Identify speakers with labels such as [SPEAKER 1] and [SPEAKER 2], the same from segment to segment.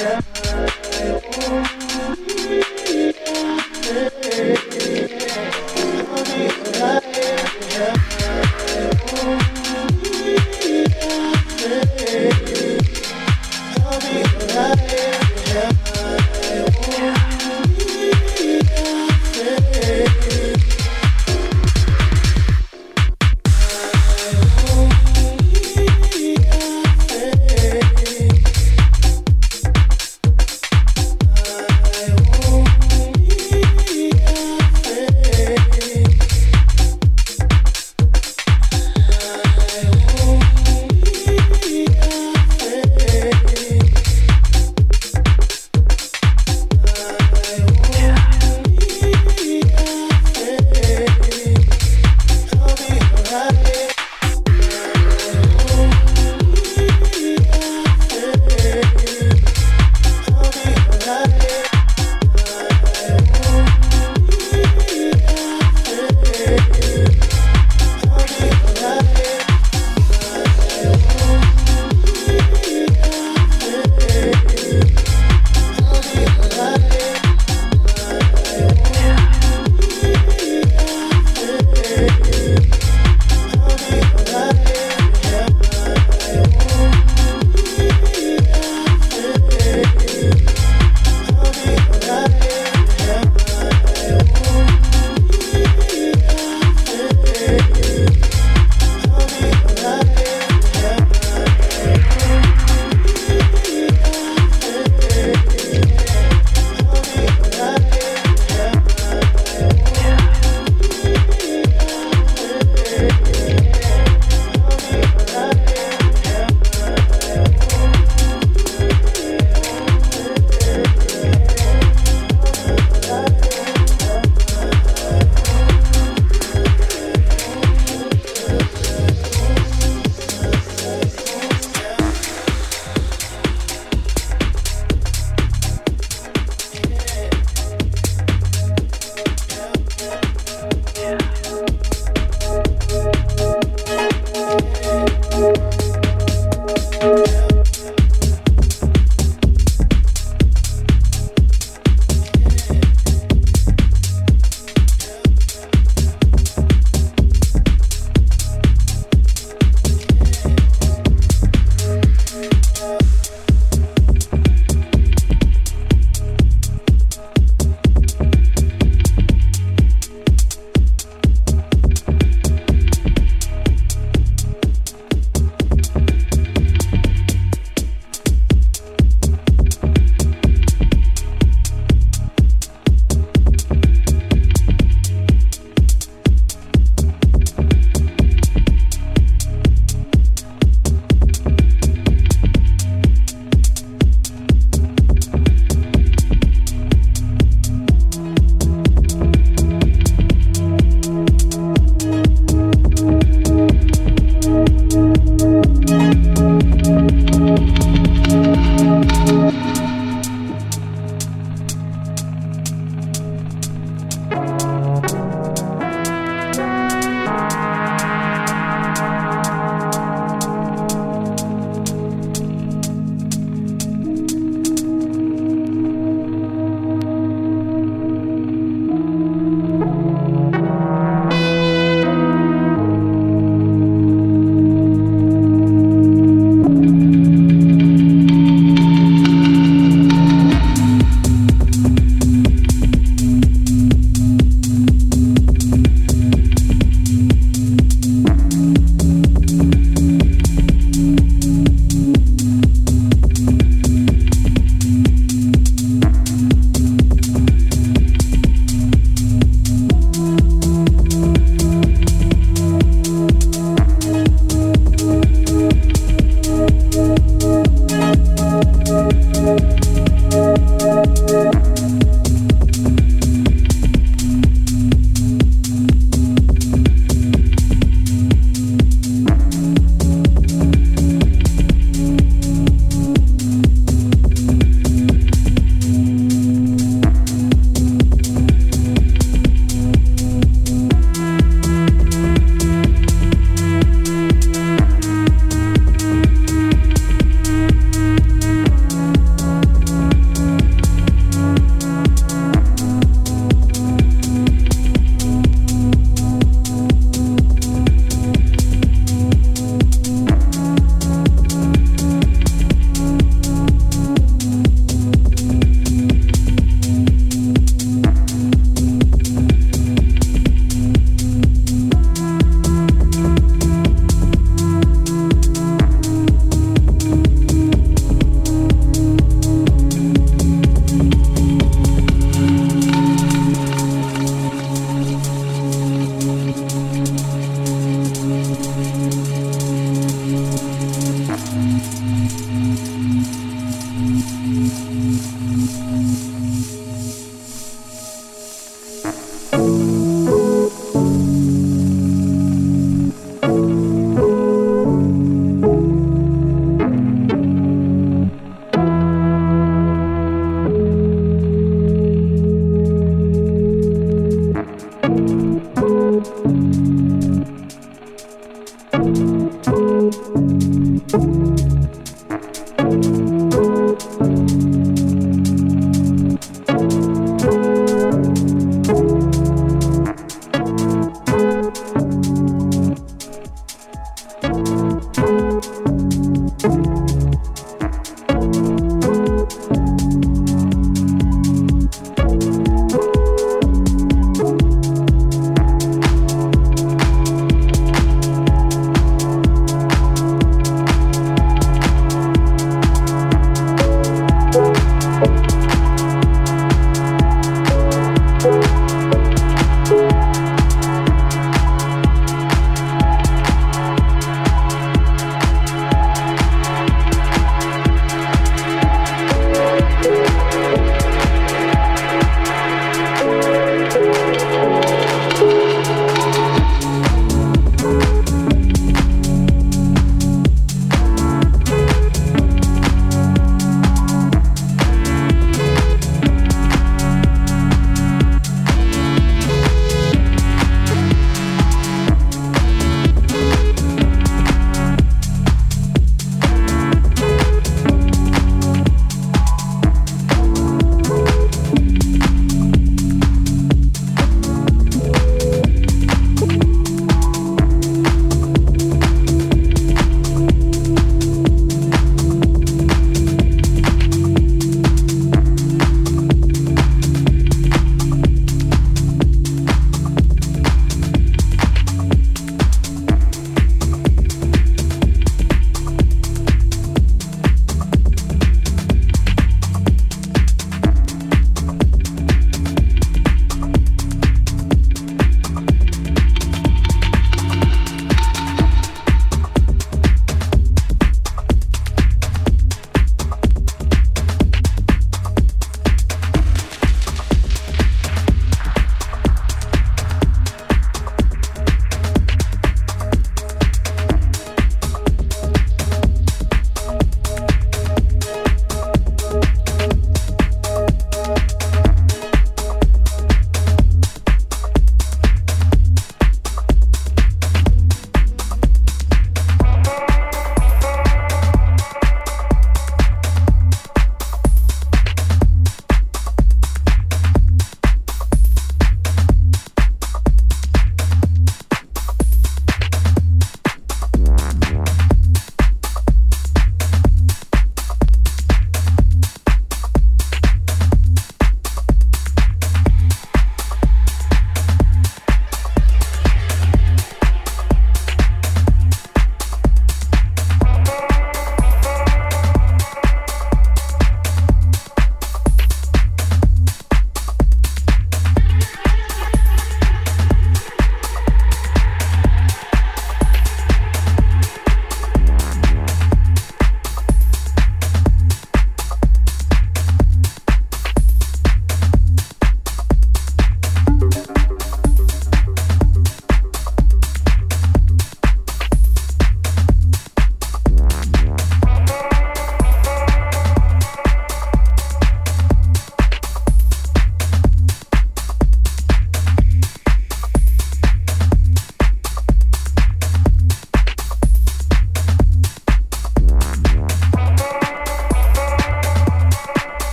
[SPEAKER 1] Yeah.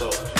[SPEAKER 2] myself.